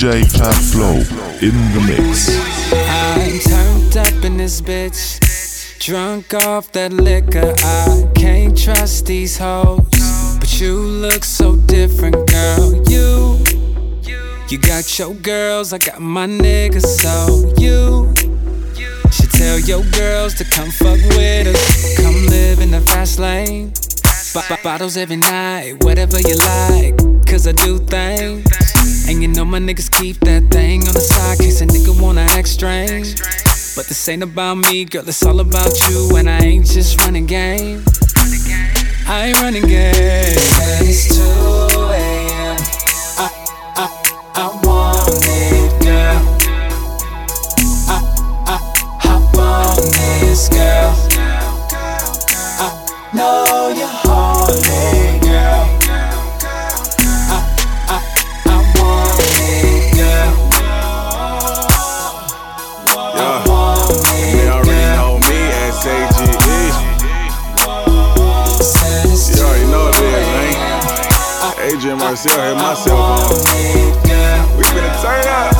DJ Fat Flow in the mix. I'm turned up in this bitch. Drunk off that liquor, I can't trust these hoes. But you look so different, girl. You, you got your girls, I got my niggas, so you should tell your girls to come fuck with us. Come live in the fast lane. B- bottles every night, whatever you like, cause I do things. And you know my niggas keep that thing on the side, case a nigga wanna act strange. But this ain't about me, girl, it's all about you. And I ain't just running game. I ain't running game. It's 2 a.m. I, I, I want it, girl. I, I, hop on this, girl. I know Marcel hit my cell phone. We finna turn up.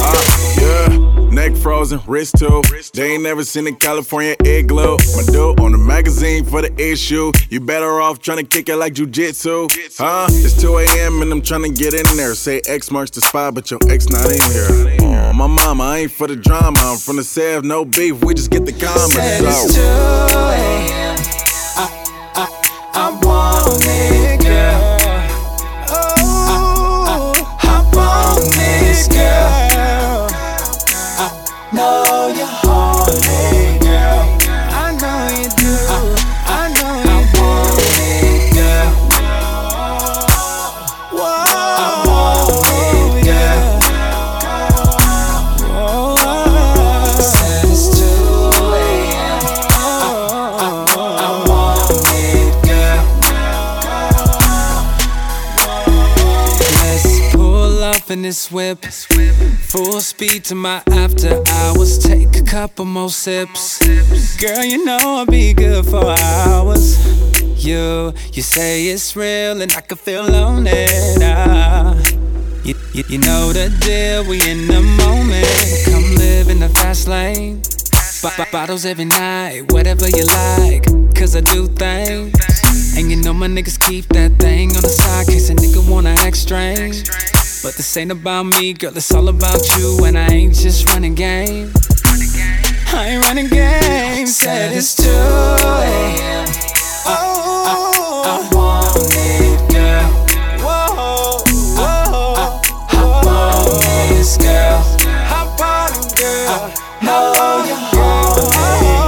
Uh, yeah. Neck frozen, wrist too. They ain't never seen a California igloo. My dude on the magazine for the issue. You better off trying to kick it like jujitsu. Huh? It's 2 a.m. and I'm trying to get in there. Say X marks the spot, but your ex not in here. Oh, my mama, I ain't for the drama. I'm from the Sev, no beef. We just get the comments. Said it's 2 a.m. Girl. Oh, hop on this, girl. I know you're horny, Speed to my after hours. Take a couple more sips. Girl, you know I'll be good for hours. You, you say it's real and I can feel on it. Ah. You, you, you know the deal, we in the moment. Come live in the fast lane. B- bottles every night, whatever you like. Cause I do things. And you know my niggas keep that thing on the side, case a nigga wanna act strange. But this ain't about me, girl, it's all about you. And I ain't just running game. I ain't running game. Said it's 2 eh. a.m. Oh, I want it, girl. Whoa, whoa, hop on this, girl. Hop on it, girl. Know you're horny, girl.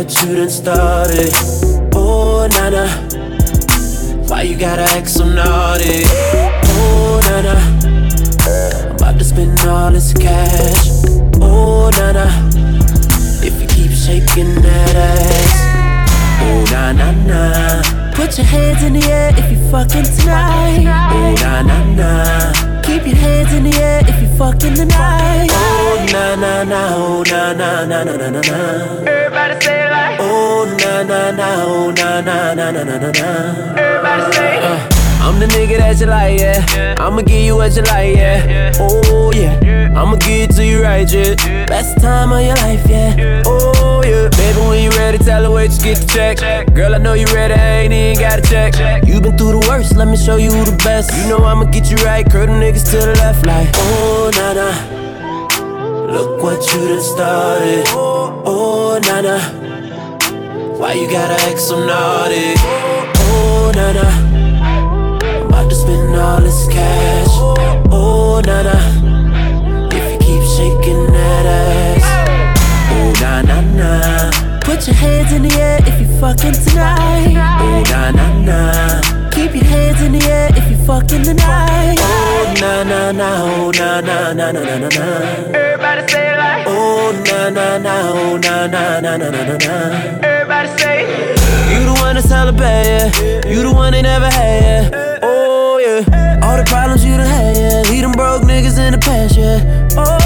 What you done started. Oh, nana. Why you gotta act so naughty? Oh, nana. I'm about to spend all this cash. Oh, nana. If you keep shaking that ass. Oh, na na na. Put your hands in the air if you fucking tonight. Oh, na na na. Keep your hands in the air if you fucking tonight. Oh, na na na. Oh, na na na na na na na. Everybody say it like. Oh, na na na. Oh, na na na na na na na. Everybody say it. Uh, I'm the nigga that you like, yeah. I'ma give you what you like, yeah. Oh, yeah. I'ma give it to you right, yeah. Best time of your life, yeah. Oh, yeah. Baby, when you ready, tell her wait, just get the check. Girl, I know you ready, I ain't even gotta check. You been through the worst, let me show you the best. You know I'ma get you right, curl them niggas to the left, like, oh, nah. Look what you done started. Oh, nah. Why you gotta act so naughty? Oh, nah. I'm about to spend all this cash. Oh, na na. If you keep shaking that ass. Na na na. Put your hands in the air if you fucking tonight. Oh, na na na. Keep your hands in the air if you fucking tonight. Oh, na na na, oh na na na na na na na. Everybody say it like. Oh na na na, oh na na na na na na na. Everybody say. You the one to celebrate, yeah. You the one they never had, yeah. Oh yeah. All the problems you done had, yeah. Lead them broke niggas in the past, yeah. Oh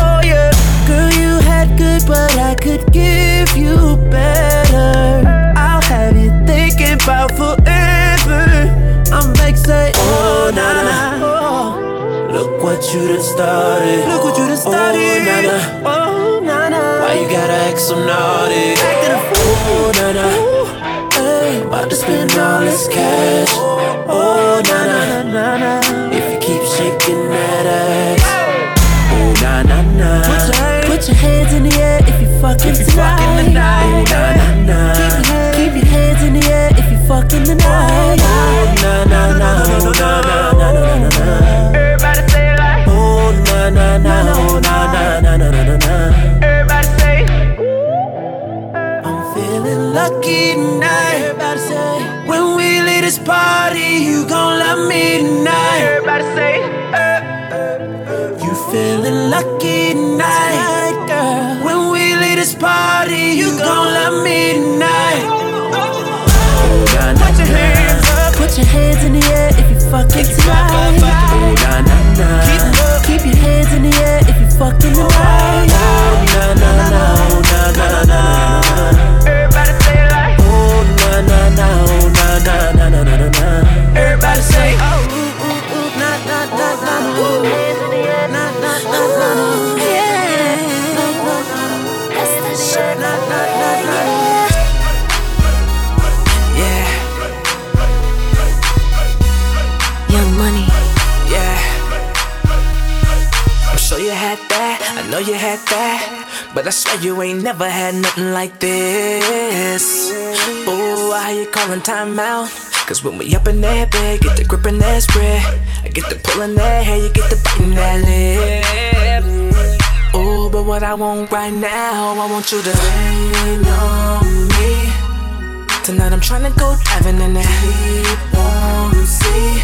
but I could give you better. I'll have you thinking about forever. I'm say, oh na na. Oh. Look what you done started. Look what you done oh, started. Oh na na. Oh na na. Why you gotta act so naughty? Acting a fool. Oh na na. Hey, about to spend all this cash. Oh na na na na. If you keep shaking that ass. Oh na na na. Put your, hands air if you fucking if tonight. tonight. Oh na na na. Keep your hands in the air if you fucking tonight. Oh na na na. Oh na na na na na na. Everybody say it like. Oh na na na. Oh na na na na na na na. Everybody say. I'm feeling lucky tonight. Everybody say, when we leave this party, you gon' love me if you I swear you ain't never had nothing like this. Ooh, why you calling time out. Cause when we up in that bed, get the grip in that spread. I get the pulling that hair, you get the biting that lip. Ooh, but what I want right now, I want you to rain on me. Tonight I'm tryna go diving in that deep warm sea.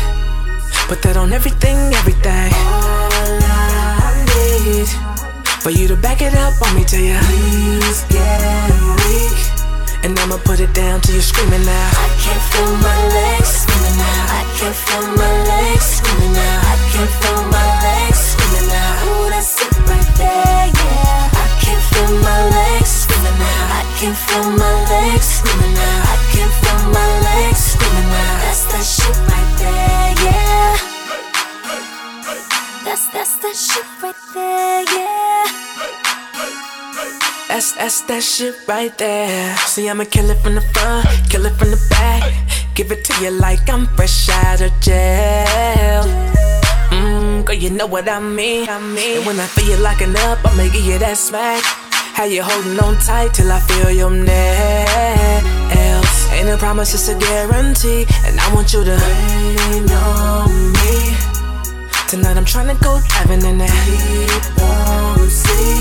Put that on everything, everything. All I need for you to back it up on me till you please get weak. And I'ma put it down till you're screaming now. I can't feel my legs screaming now. I can't feel my legs screaming now. I can't feel my legs screaming now. Ooh, that's it right there, yeah. I can't feel my legs screaming now. I can't feel my legs screaming now. I can't feel my legs screaming now. That's that shit right That's that's that shit right there, yeah. That's that's that shit right there. See, I'ma kill it from the front, kill it from the back. Give it to you like I'm fresh out of jail. Mmm, girl, you know what I mean. I mean. And when I feel you locking up, I'ma give you that smack. How you holding on tight till I feel your nails. Ain't a promise, it's a guarantee. And I want you to rain on me. Tonight I'm tryna go diving in that deep warm sea.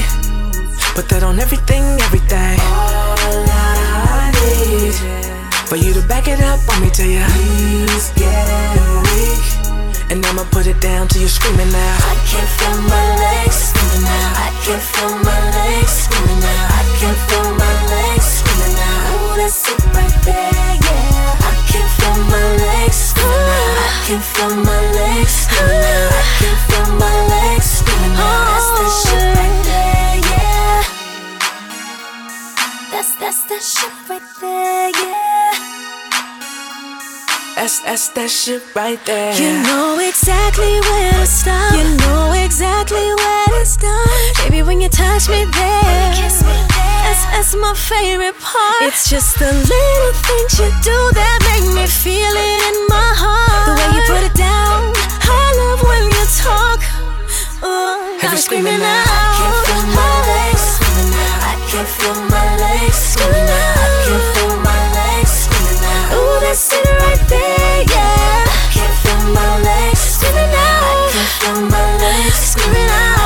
Put that on everything, everything. All I need for you to back it up on me till you please get weak. And I'ma put it down till you're screaming now. I can't feel my legs screaming now. I can't feel my legs screaming now. I can't feel my legs screaming now. Ooh, that's it right there, yeah. I can't feel my legs screaming now. I can't feel my legs screaming now. I can't feel my legs screaming now. That's the oh. shit right there, yeah. That's that's the shit right there, yeah. That's that's that shit right there. You know exactly where to stop. You know exactly where to start. Baby, when you touch me there, kiss me there. That's, that's my favorite part. It's just the little things you do that make me feel it in my heart. The way you put it down, talk. Oh, Have you screaming now? I can't feel my legs. I can't feel my legs screaming now. I can't feel my legs screaming now. Ooh, that's it right there, yeah. I can't feel my legs screaming now. I can't feel my legs screaming now.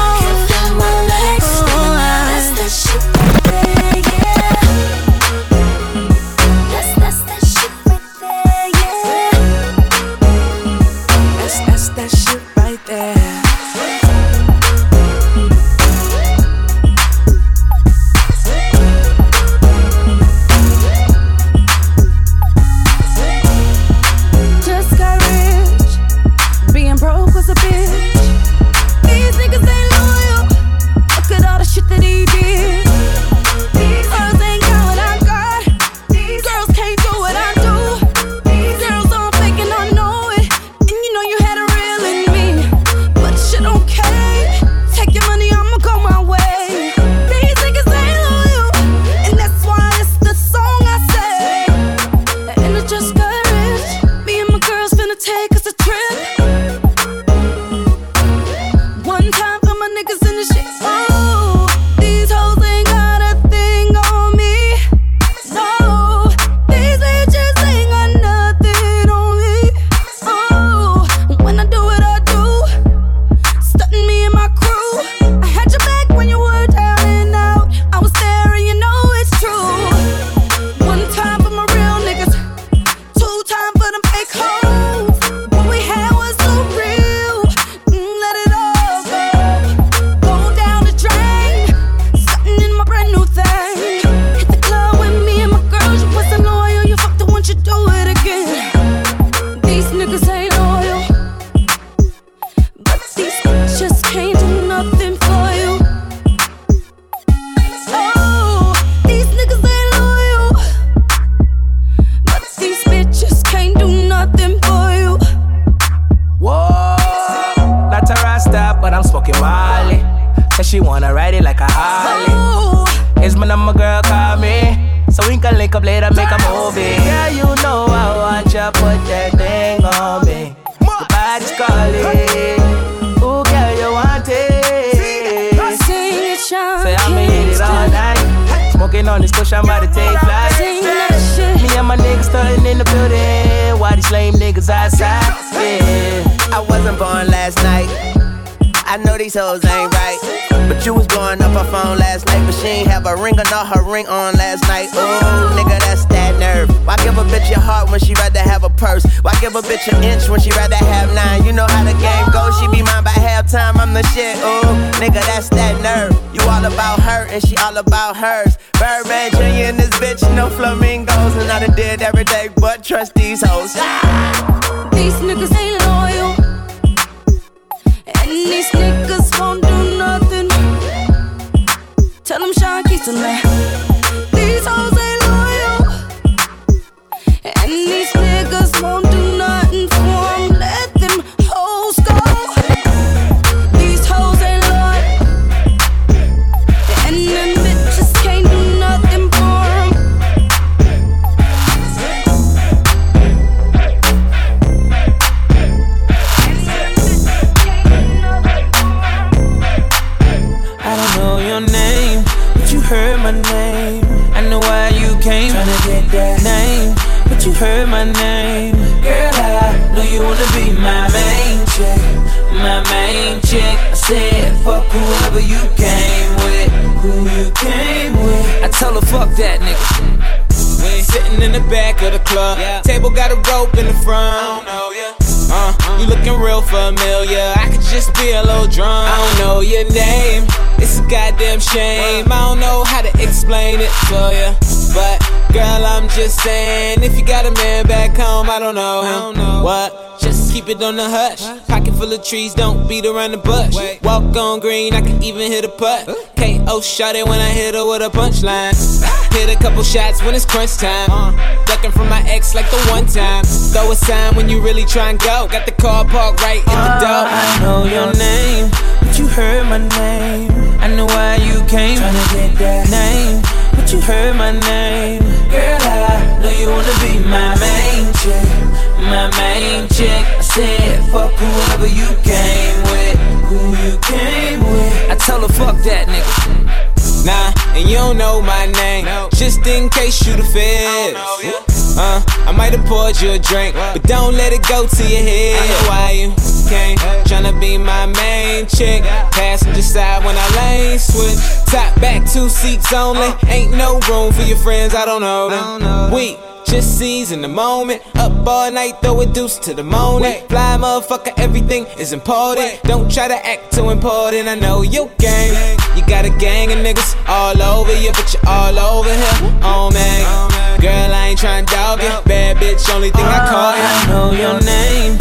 Back home, I don't know. What? Just keep it on the hush. Pocket full of trees, don't beat around the bush. Walk on green, I can even hit a putt. KO shot it when I hit her with a punchline. Hit a couple shots when it's crunch time. Uh. Ducking from my ex like the one time. Throw a sign when you really try and go. Got the car parked right in the ah, door. I know your name, but you heard my name. I know why you came. Tryna get that name, but you heard my name. Girl, I know you wanna be my main chick, my main chick. I said, fuck whoever you came with, who you came with. I tell her, fuck that nigga. Nah, and you don't know my name. Just in case you the feds. Uh, I might have poured you a drink, but don't let it go to your head. I know why you came, tryna be my main chick. Passenger side when I lane switch. Top back, two seats only. Ain't no room for your friends, I don't know them. We just seize in the moment. Up all night, throw a deuce to the morning. Fly motherfucker, everything is important. Don't try to act too important. I know you game. You got a gang of niggas all over you, but you're all over here. Oh man, girl, I ain't tryna dog you. Bad bitch, only thing I call you. I know your name,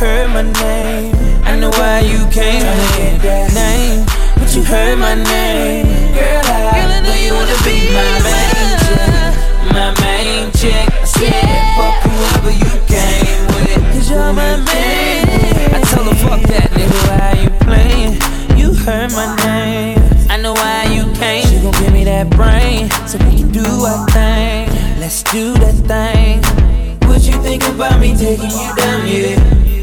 heard my name. I know why you came. Tryna get that name, but you heard my name. Girl, I know you wanna be my main chick, my main chick. I said, fuck whoever you came with, cause you're my main. I tell her, fuck that nigga, why you playing? You heard my name. I know why you came. She gon' give me that brain, so we can do our thing. Let's do that thing. What you think about me taking you down, yeah?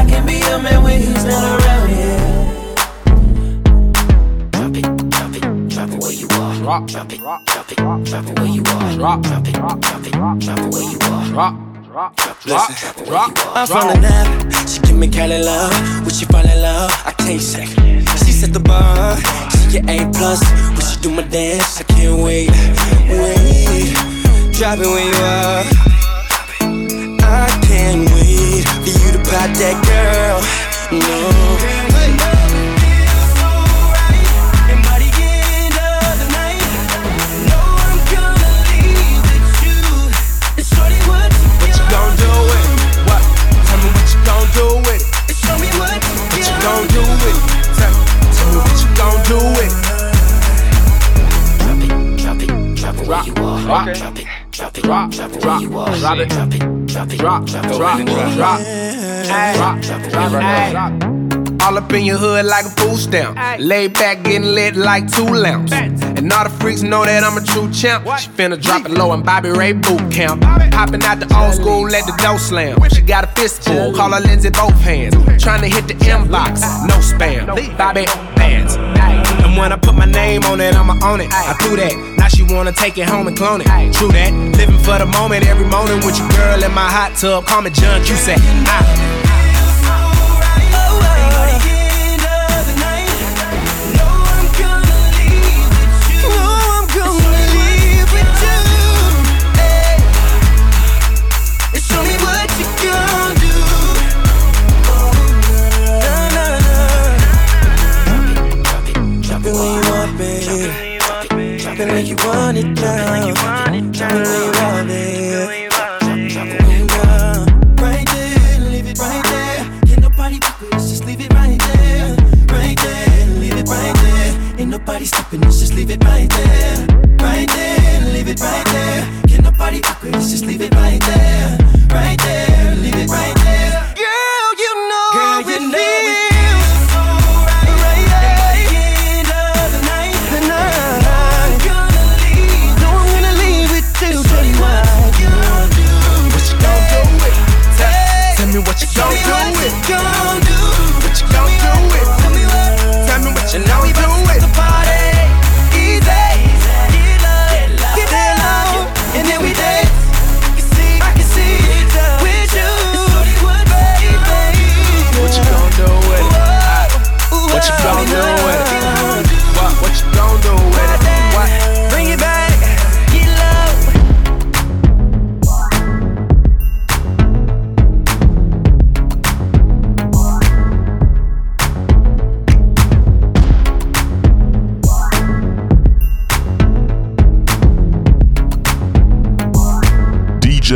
I can be your man when he's not around, yeah. Drop it, drop it, drop it where you are. Drop, drop it, drop it, drop it where you are. Drop, drop it, drop it, drop it where you are. Drop. Listen, I'm from the nap. She give me Cali love. When she fall in love, I can't say. She set the bar. She get A plus. When she do my dance, I can't wait. Wait, drop it where you are. I can't wait for you to pop that girl. No. What you gon' do it? What? Tell me what you gon' do it. Show me what. What you gon' do it? Tell, tell me what you gon' do it. Drop it, drop it, drop it where you are. Drop it, drop it, drop, drop it, drop, drop it, drop it, drop it, drop, drop, drop, drop, drop, drop, drop, all up in your hood like a food stamp. Lay back, getting lit like two lamps. And all the freaks know that I'm a true champ. She finna drop it low in Bobby Ray boot camp. Popping out the old school, let the door slam. She got a fistful, call her Lindsay both hands. Trying to hit the inbox, no spam. Bobby bands. And when I put my name on it, own it. I threw that. Now she wanna take it home and clone it. True that. Living for the moment every morning with your girl in my hot tub. Call me John Cusack. I, make you want it now. You want it now.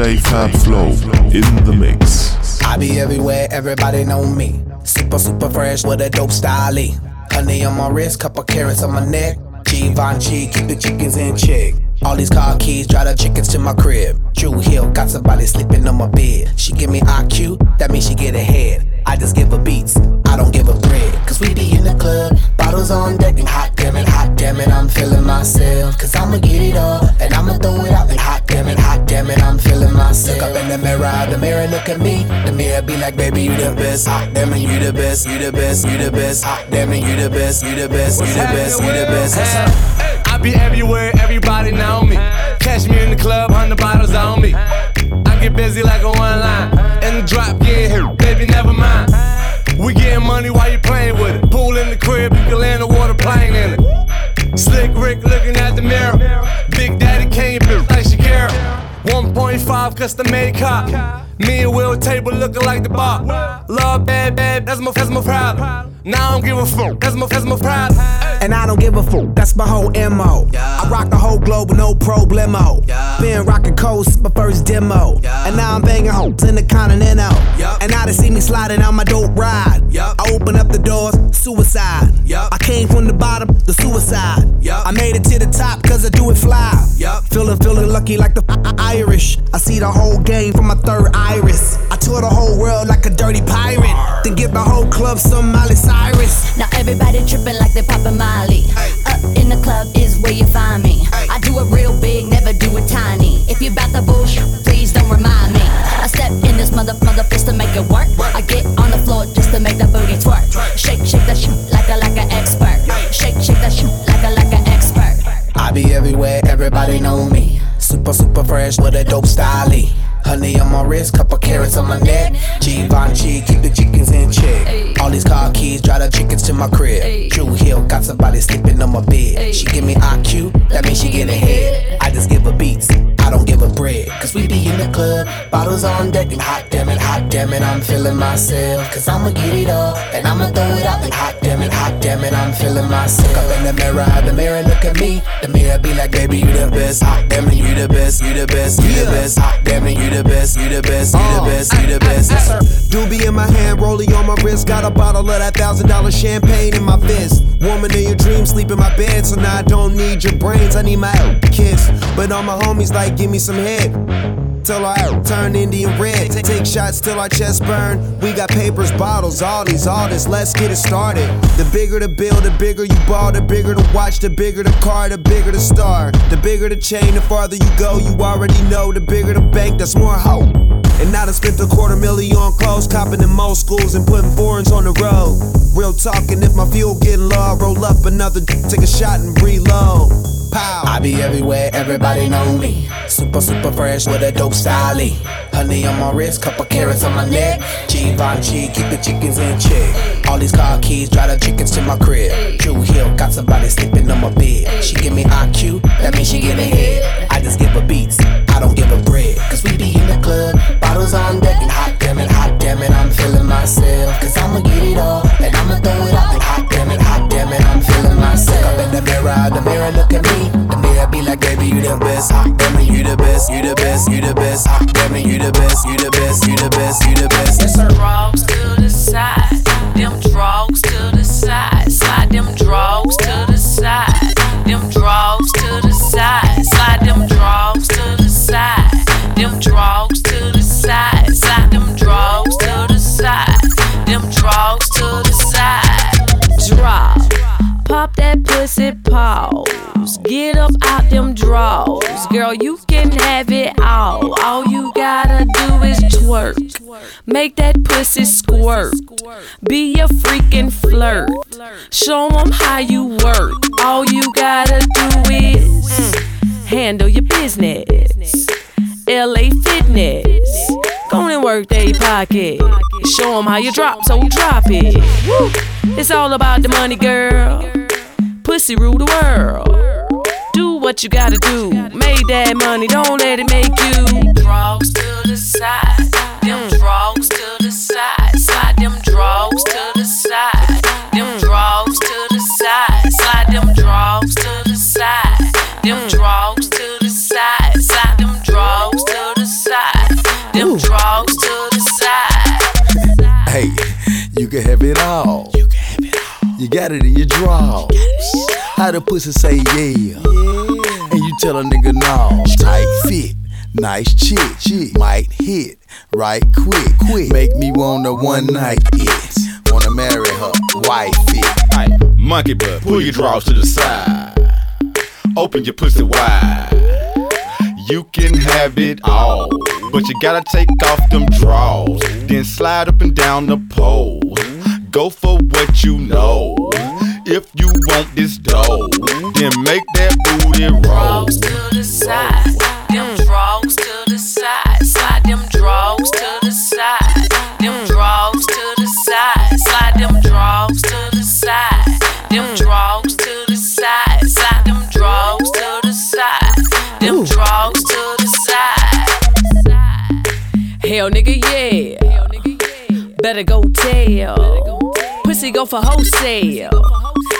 Fab Flow in the mix. I be everywhere, everybody know me. Super, super fresh with a dope style. Honey on my wrist, couple carats on my neck. Givenchy, keep the chickens in check. All these car keys, drive the chickens to my crib. Drew Hill, got somebody sleeping on my bed. She give me IQ, that means she like, baby, you the best. Hot damn it, you the best, you the best, you the best. Hot damn it, you the best, you the best, you the best, you the best. I be everywhere, everybody know me. Catch me in the club, hundred bottles on me. I get busy like a one line. In the drop, here, baby, never mind. We getting money while you playing with it. Pool in the crib, you can land a water plane in it. Slick Rick looking at the mirror. Big Daddy came, Kane, like Shakira. 1.5 custom made cop. Me and Will table looking like the bar. Love bad, bad, that's my, that's my problem. Now I don't give a fuck, that's my, that's my problem. And I don't give a fuck, that's my whole MO. I rock the whole globe with no problemo. Been rocking coast, my first demo. And now I'm banging hoes in the continental. And now they see me sliding on my dope ride. I open up the doors, suicide. I came from the bottom, the suicide. I made it to the top cause I do it fly. Feeling, feeling lucky like the Irish. I see the whole game from my third iris. I tour the whole world like a dirty pirate. Then give the whole club some Miley Cyrus. Now everybody tripping like they poppin' Molly. Up in the club is where you find me. I do it real big, never do it tiny. If you bout the bullshit, please don't remind me. I step in this mother mother just to make it work. I get on the floor just to make that booty twerk. Shake, shake that shit like a like an expert. Shake, shake that shit like a like an expert. I be everywhere, everybody know me. Super, super fresh with a dope style. Honey on my wrist, couple carats on my neck. Givenchy, keep the chickens in check. All these car keys, drive the chickens to my crib. Drew Hill, got somebody sleeping on my bed. She give me IQ, that means she get ahead. I just give her beats, I don't give her bread. Cause we be in the club, bottles on deck, and hot damn it, hot damn it, I'm feeling myself. Cause I'ma get it all, and I'ma throw it out, and hot damn it, hot damn it, I'm feeling myself. Up in the mirror, the mirror look at me. The mirror be like, baby, you the best. Hot damn it, you the best, you the best, you the best. Hot damn it, you the best, you the best, you the best, you the best. Yes, sir. Doobie in my hand, rolling on my wrist. Got a bottle of that thousand dollar champagne in my fist. Woman in your dreams, sleep in my bed. So now I don't need your brains, I need my kiss. But all my homies like, give me some head till I turn Indian red. Take shots till our chest burn. We got papers, bottles, all these, all this. Let's get it started. The bigger the bill, the bigger you ball, the bigger the watch, the bigger the car, the bigger the star. The bigger the chain, the farther you go. You already know. The bigger the bank, that's more hope. And now I spent a quarter million on clothes, copping in most schools and putting foreigns on the road. Real talking, if my fuel getting low, I roll up another, take a shot and reload. Pow. I be everywhere, everybody know me. Super, super fresh with a dope style. Honey on my wrist, couple carats on my neck. Givenchy, keep the chickens in check. All these car keys, drive the chickens to my crib. Drew Hill, got somebody sleeping on my bed. She give me IQ, that means she get ahead. I just give her beats, I don't give her bread. Cause we be in the club, bottles on deck, and hot damn it, hot damn it, I'm feeling myself. Cause I'ma get it all, and I'ma throw it out, and hot damn it, hot damn it, I'm feeling myself. Up in the mirror, the mirror look at me. The mirror be like, baby, you the best. Hot damn it, you the best, you the best, you the best. Hot damn it, you the best, you the best, you the best, you the best. Yes, sir. Draws to the side, them draws to the side, slide them draws to the side, them draws to the side, slide them draws to the side, them draws pop that pussy pause, get up out them draws, girl you can have it all. All you gotta do is twerk. Make that pussy squirt. Be a freaking flirt. Show 'em how you work. All you gotta do is handle your business. LA Fitness. Go and work they pocket. Show 'em how you drop, so drop it. Woo. It's all about the money, girl. Pussy rule the world. Do what you gotta do. Make that money, don't let it make you. Draws to the side, them mm. draws to the side, slide them draws to the side, them mm. draws to the side, slide them draws to the side, them mm. draws to the side, slide them draws to the side, them draws to the side. Hey, you can have it all. You got it in your drawers. How the pussy say yeah? And you tell a nigga no. Tight fit, nice chick, chick. Might hit right quick, quick. Make me wanna one night it. Wanna marry her, wife it. Hey, monkey butt, pull your drawers to the side. Open your pussy wide. You can have it all, but you gotta take off them drawers. Then slide up and down the pole. Go for what you know. If you want this dough, then make that booty roll. Draws to the side, them draws to the side, slide them draws to the side, them draws to the side, slide them draws to the side, them draws to the side, slide them draws to the side, them draws to the side. Hell nigga, yeah. Better go tell. Pussy go for wholesale.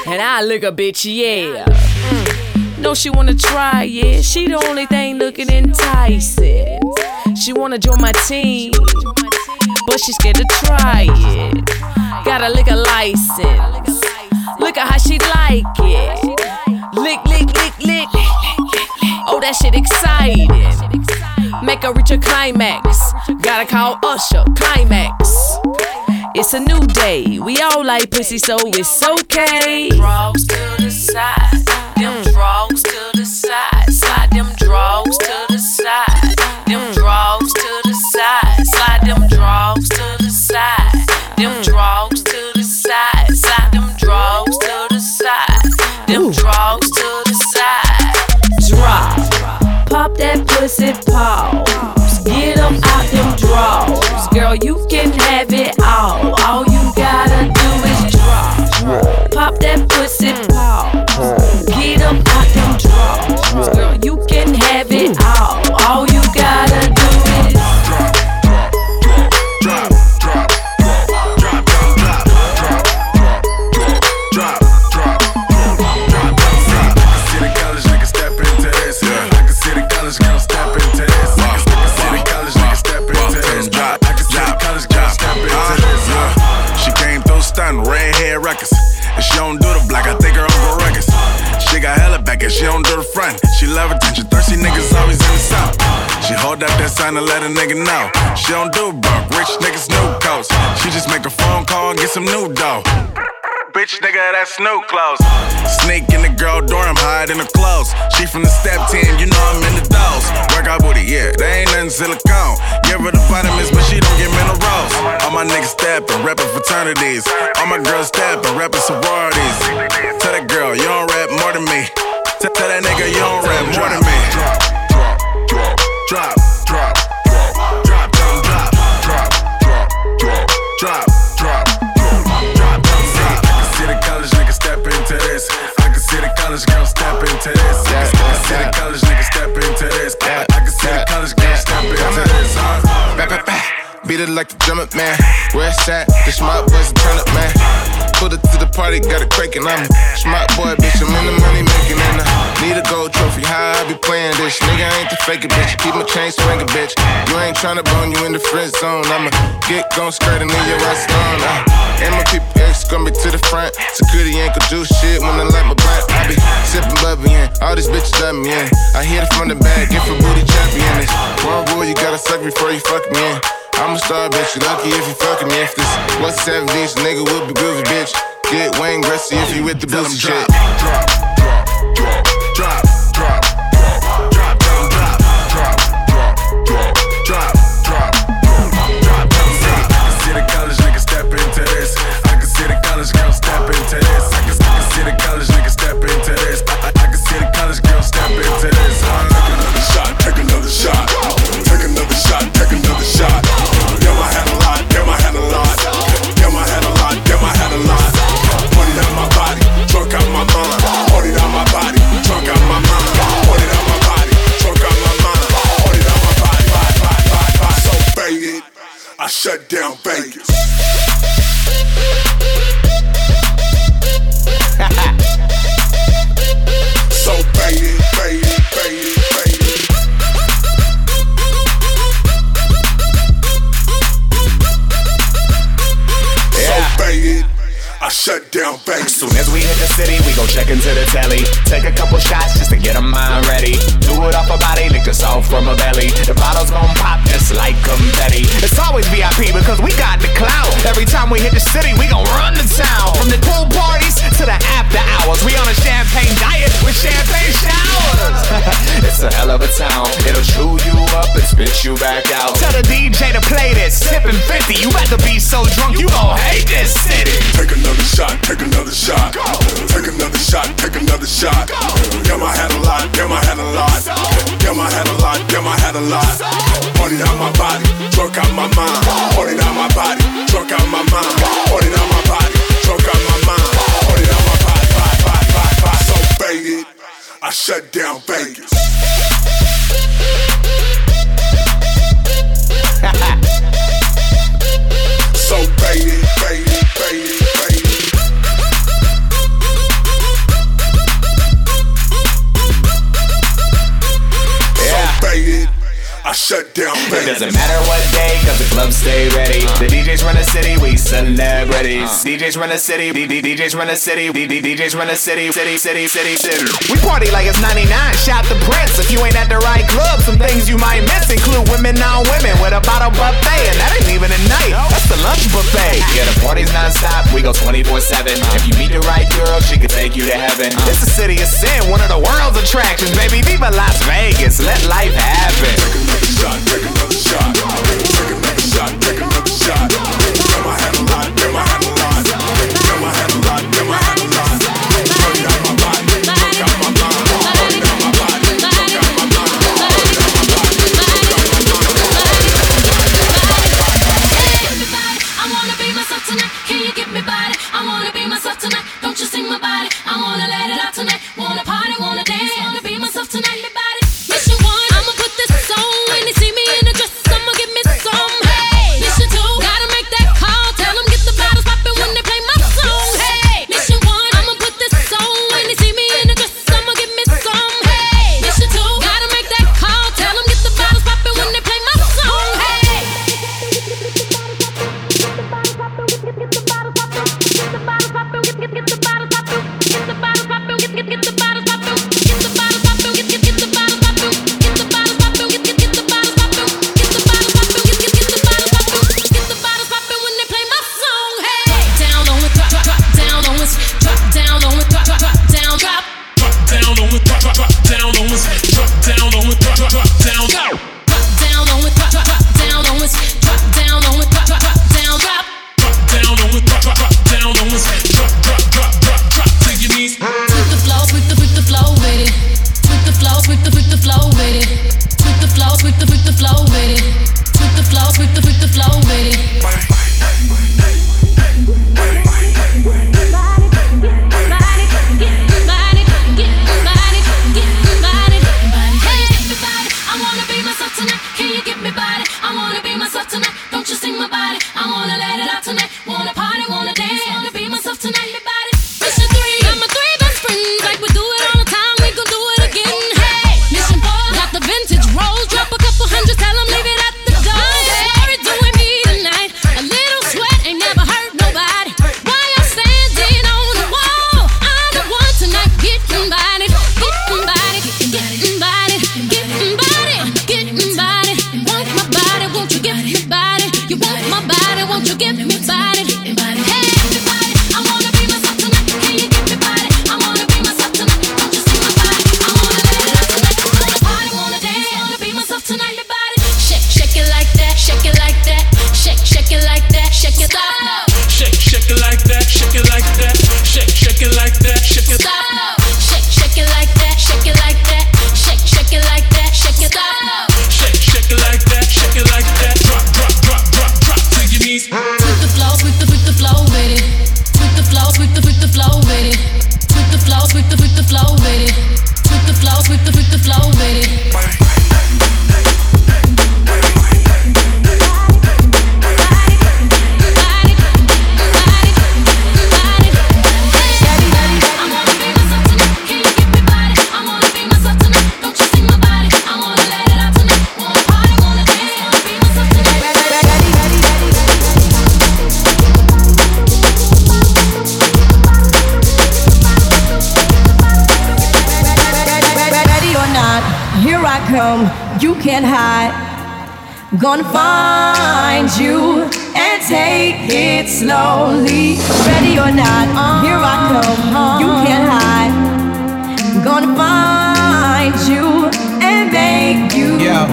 And I look a bitch, yeah. Mm. No, she wanna try it. She the only thing looking enticing. She wanna join my team, but she's scared to try it. Got a liquor license. Look at how she like it. Lick, lick, lick, lick. Oh, that shit exciting. Make her reach a climax. Gotta call Usher, climax. It's a new day. We all like pussy, so it's okay. Draws to the side, them draws to the side, slide them draws to the You can sign to let a nigga know. She don't do broke, rich niggas new coats. She just make a phone call and get some new dough. Bitch, nigga, that's new clothes. Sneak in the girl dorm, hide in the clothes. She from the step team, you know I'm in the dose. Work out booty, yeah, they ain't nothing silicone. Give her the vitamins, but she don't get minerals. All my niggas steppin', reppin' fraternities. All my girls steppin', reppin' sororities. Tell that girl, you don't rap more than me. Tell, tell that nigga, you don't rap more than me. Drop, drop, drop, drop, college girl step into this. I can see the college nigga step into this. I can see the college Beat it like the drum up, man. Where it's at? The smart boys turn up, man. Pulled it to the party, got it quaking. I'm a smart boy, bitch. I'm in the money making, and I need a gold trophy. How I be playing this? Nigga, I ain't the faker, bitch. Keep my chain swinging, bitch. You ain't tryna bone, you in the friend zone. I'ma get gon' skirt in your ass on. And my people X gon' be to the front. Security ain't gon' do shit when I light my blunt. I be sipping bubby in. All these bitches love me. I hit it from the back, get for booty champion. One rule, you gotta suck before you fuck me in. I'm a star, bitch. You lucky if you fucking me. If this was 70s, nigga would be groovy, bitch. Get Wayne Gretzky if you with the boozy shit. drop, drop, drop, drop, drop, shut down It doesn't matter what day, cause the clubs stay ready. Uh. The DJs run the city, we celebrities. Uh. DJs run the city, D- D- DJs run the city, D- D- DJs run the city, city, city, city, city. We party like it's 99, shout the Prince. If you ain't at the right club, some things you might miss include women on women with a bottle buffet. And that ain't even a night, that's the lunch buffet. Yeah, the party's non-stop, we go 24-7. If you meet the right girl, she can take you to heaven. Uh. It's a city of sin, one of the world's attractions, baby. Viva Las Vegas, let life happen. Shot, take another shot. Take another shot, take another shot. Damn, I had a lot,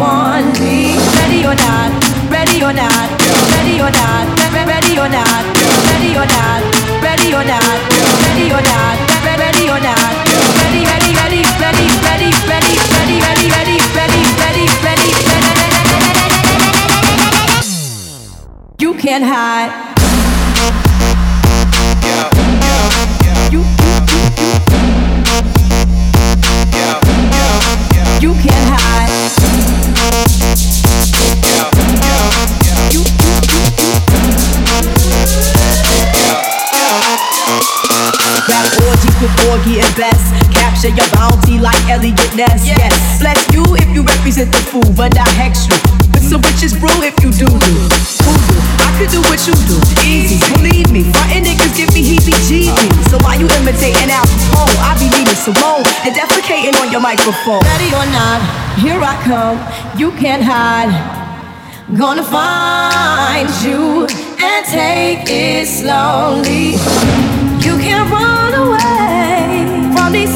want me. Ready or not, ready or not, ready or not, re- ready or not, ready or not, ready or not, ready or not, re- ready or not, ready, ready, ready, ready, ready, ready, ready, ready, ready, ready, ready, ready, You can't hide. You, you can't hide. And Best. Capture your bounty like Eliot Ness. Yes. Bless you if you represent the fool, but I hex you. With some witches brew if you do do. Voodoo. I could do what you do. Easy. Believe me. Frontin' niggas give me heebie jeebies. So why you imitating Al Capone? I be Nina Simone and defecating on your microphone. Ready or not, here I come. You can't hide. Gonna find you and take it slowly. You can't run away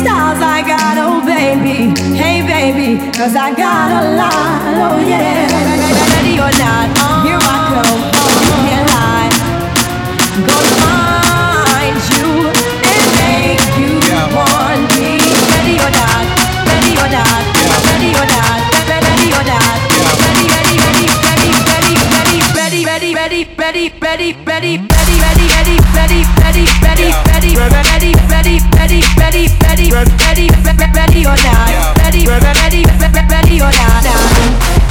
styles I got, oh baby. Hey baby, cause I got a lot, oh yeah. Ready or not, here I come. You can't hide. Gonna find you and make you want me. Ready or not, ready or not, ready or not, ready or not. Ready, ready, ready, ready, ready, ready, ready, ready, ready, ready, ready, ready, ready, ready, ready, ready, ready, ready, ready, ready, ready, ready, ready, ready, ready, ready or not, ready, ready, ready or not.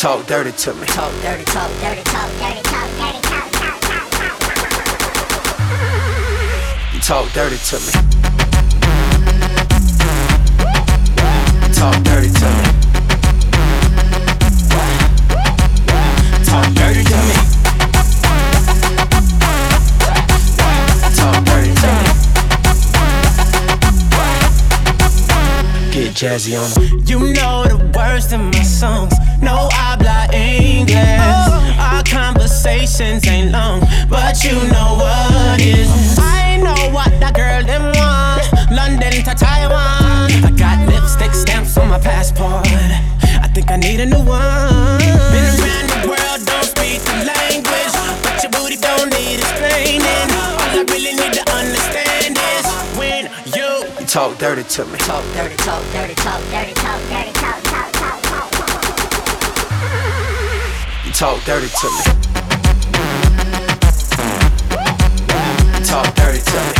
Talk dirty to me. Talk dirty, talk dirty, talk dirty, talk dirty, talk, talk, talk, talk, talk. You talk dirty to me. Talk dirty to me. Talk dirty to me. jazzy on them. You know the words to my songs. No, I habla English. Oh. Our conversations ain't long, but you know what is. I know what that girl them want. London to Taiwan. I got lipstick stamps on my passport. I think I need a new one. Been around the world, don't speak the language, but your booty don't need explaining. All I really need to talk dirty to me. Talk dirty, talk dirty, talk dirty, talk dirty, talk, talk, talk, talk, talk. You talk dirty to me. Talk dirty to me.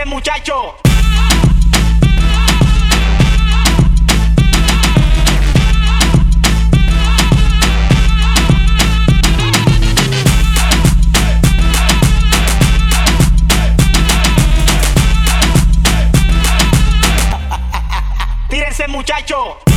Tírense, muchacho. Tírense, muchacho.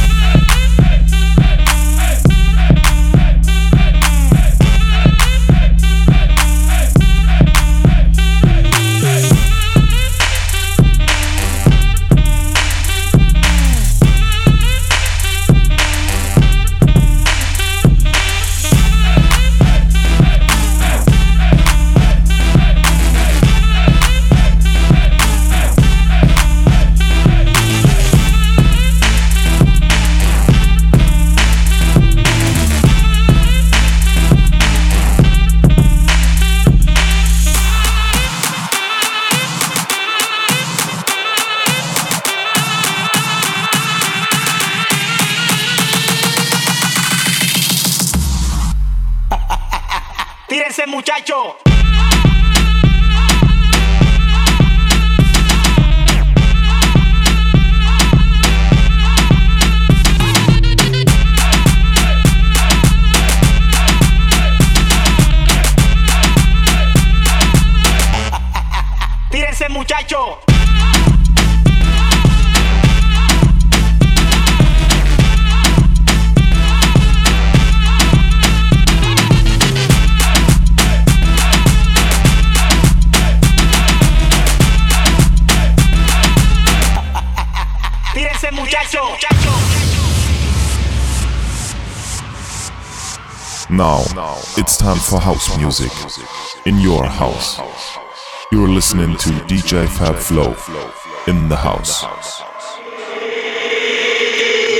For house music in your house. You're listening to DJ Fab Flow in the house.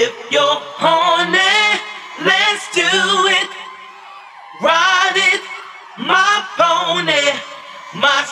If you're horny, let's do it. Ride it, my pony, my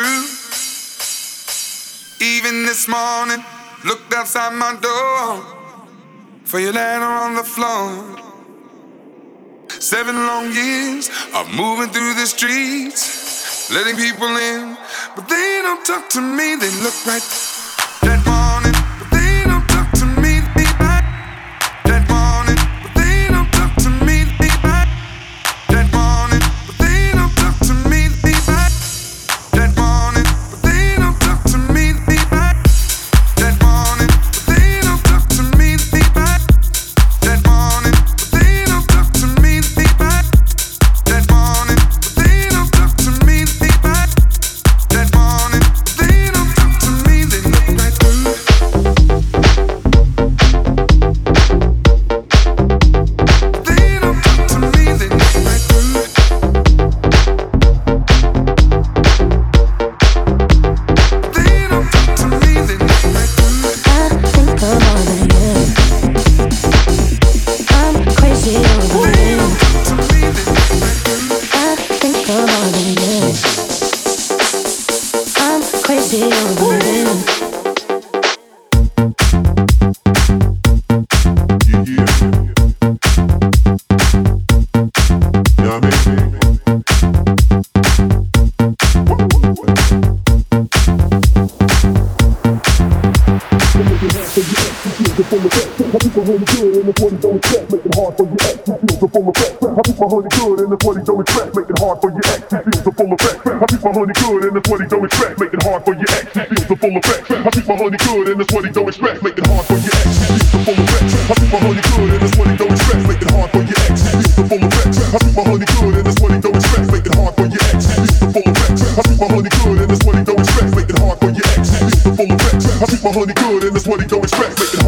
through. Even this morning, looked outside my door for your letter on the floor. Seven long years of moving through the streets, letting people in, but they don't talk to me. They look right treat my honey good and that's what he don't expect. Make it hard for your ex, he feels the full effect. I treat my honey good and that's what he don't expect. Make it hard for your ex, he feels the full effect. I treat my honey good and that's what he don't expect. Make it hard for your ex, he feels the full effect. I treat my honey good and that's what he don't expect. Make it hard for your ex, he feels the full effect. I treat my honey good and that's what he don't expect. Make it hard for your ex, he feels the full effect. I treat my honey good and that's what he don't expect. Make it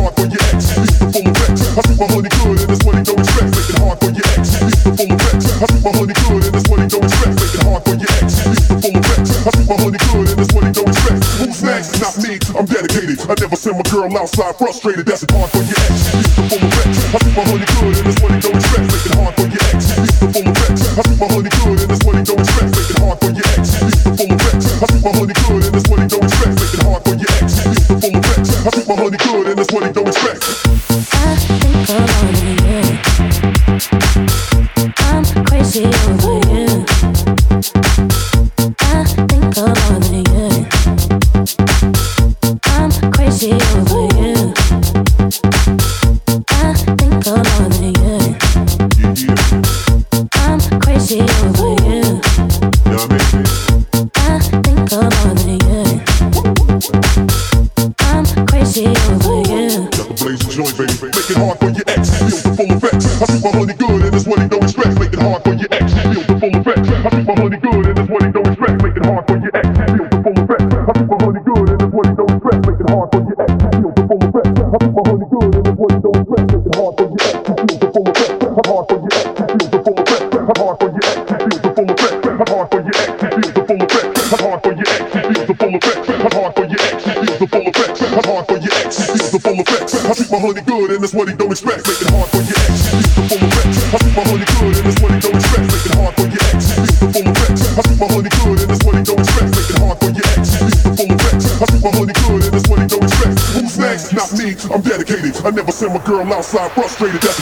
I treat my honey good and that's what he don't expect. Make hard for your ex. I treat my honey good and that's what they don't expect. Who's next? Not me. I'm dedicated. I never send my girl outside frustrated. That's hard for your ex. I treat my honey good and that's what they don't expect. Make hard for your ex. I treat my honey good and that's what they don't expect. Make hard for your ex. I treat my honey good and that's what they don't expect. girl outside frustrated.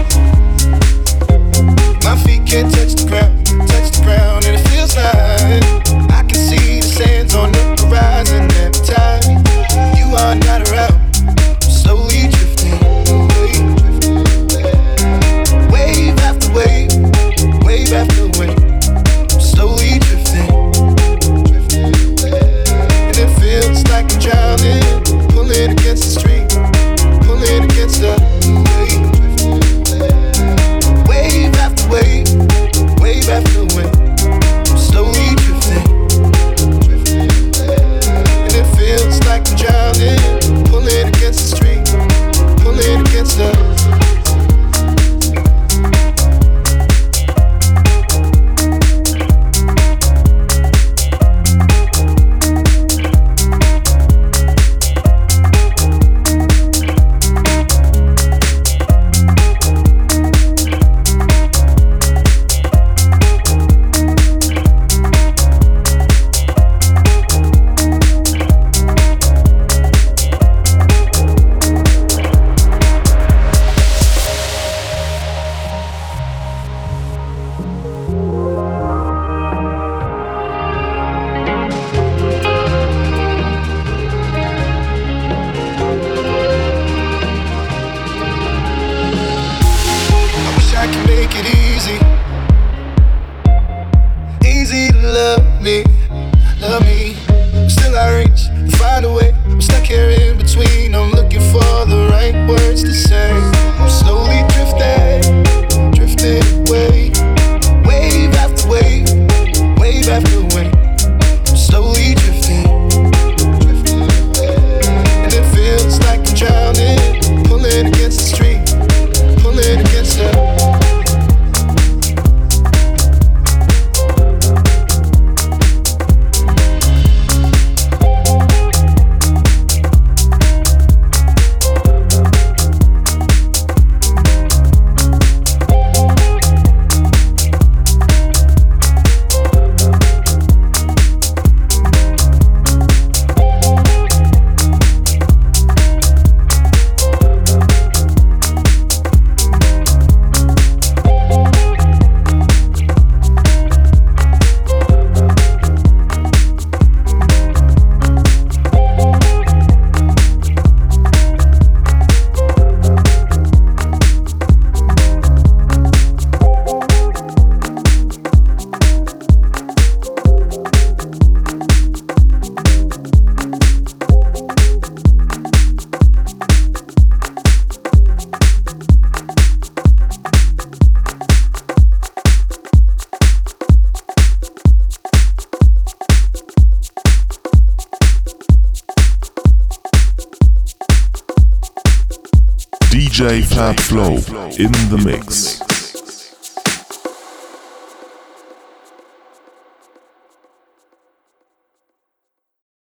Can't touch the ground, touch the ground, and it feels like I can see the sands on the horizon every time you are not around. Flow in the mix.